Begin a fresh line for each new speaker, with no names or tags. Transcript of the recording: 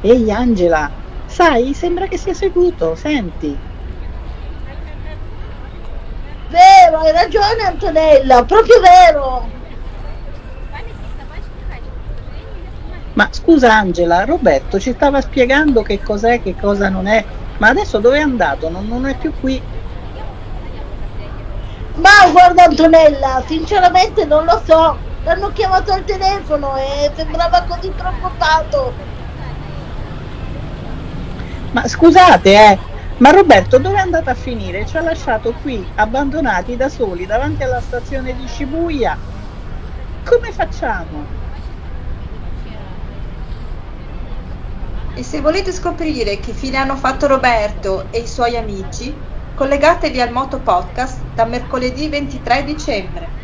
Ehi Angela, sai, sembra che sia seduto, senti.
Vero, hai ragione Antonella, proprio vero.
Ma scusa Angela, Roberto ci stava spiegando che cos'è, che cosa non è, ma adesso dove è andato? Non, non è più qui.
Ma guarda Antonella, sinceramente non lo so. L'hanno chiamato al telefono e sembrava così preoccupato.
Ma scusate, eh, ma Roberto dove è andato a finire? Ci ha lasciato qui, abbandonati da soli, davanti alla stazione di Shibuya. Come facciamo?
E se volete scoprire che fine hanno fatto Roberto e i suoi amici, collegatevi al Moto Podcast da mercoledì 23 dicembre.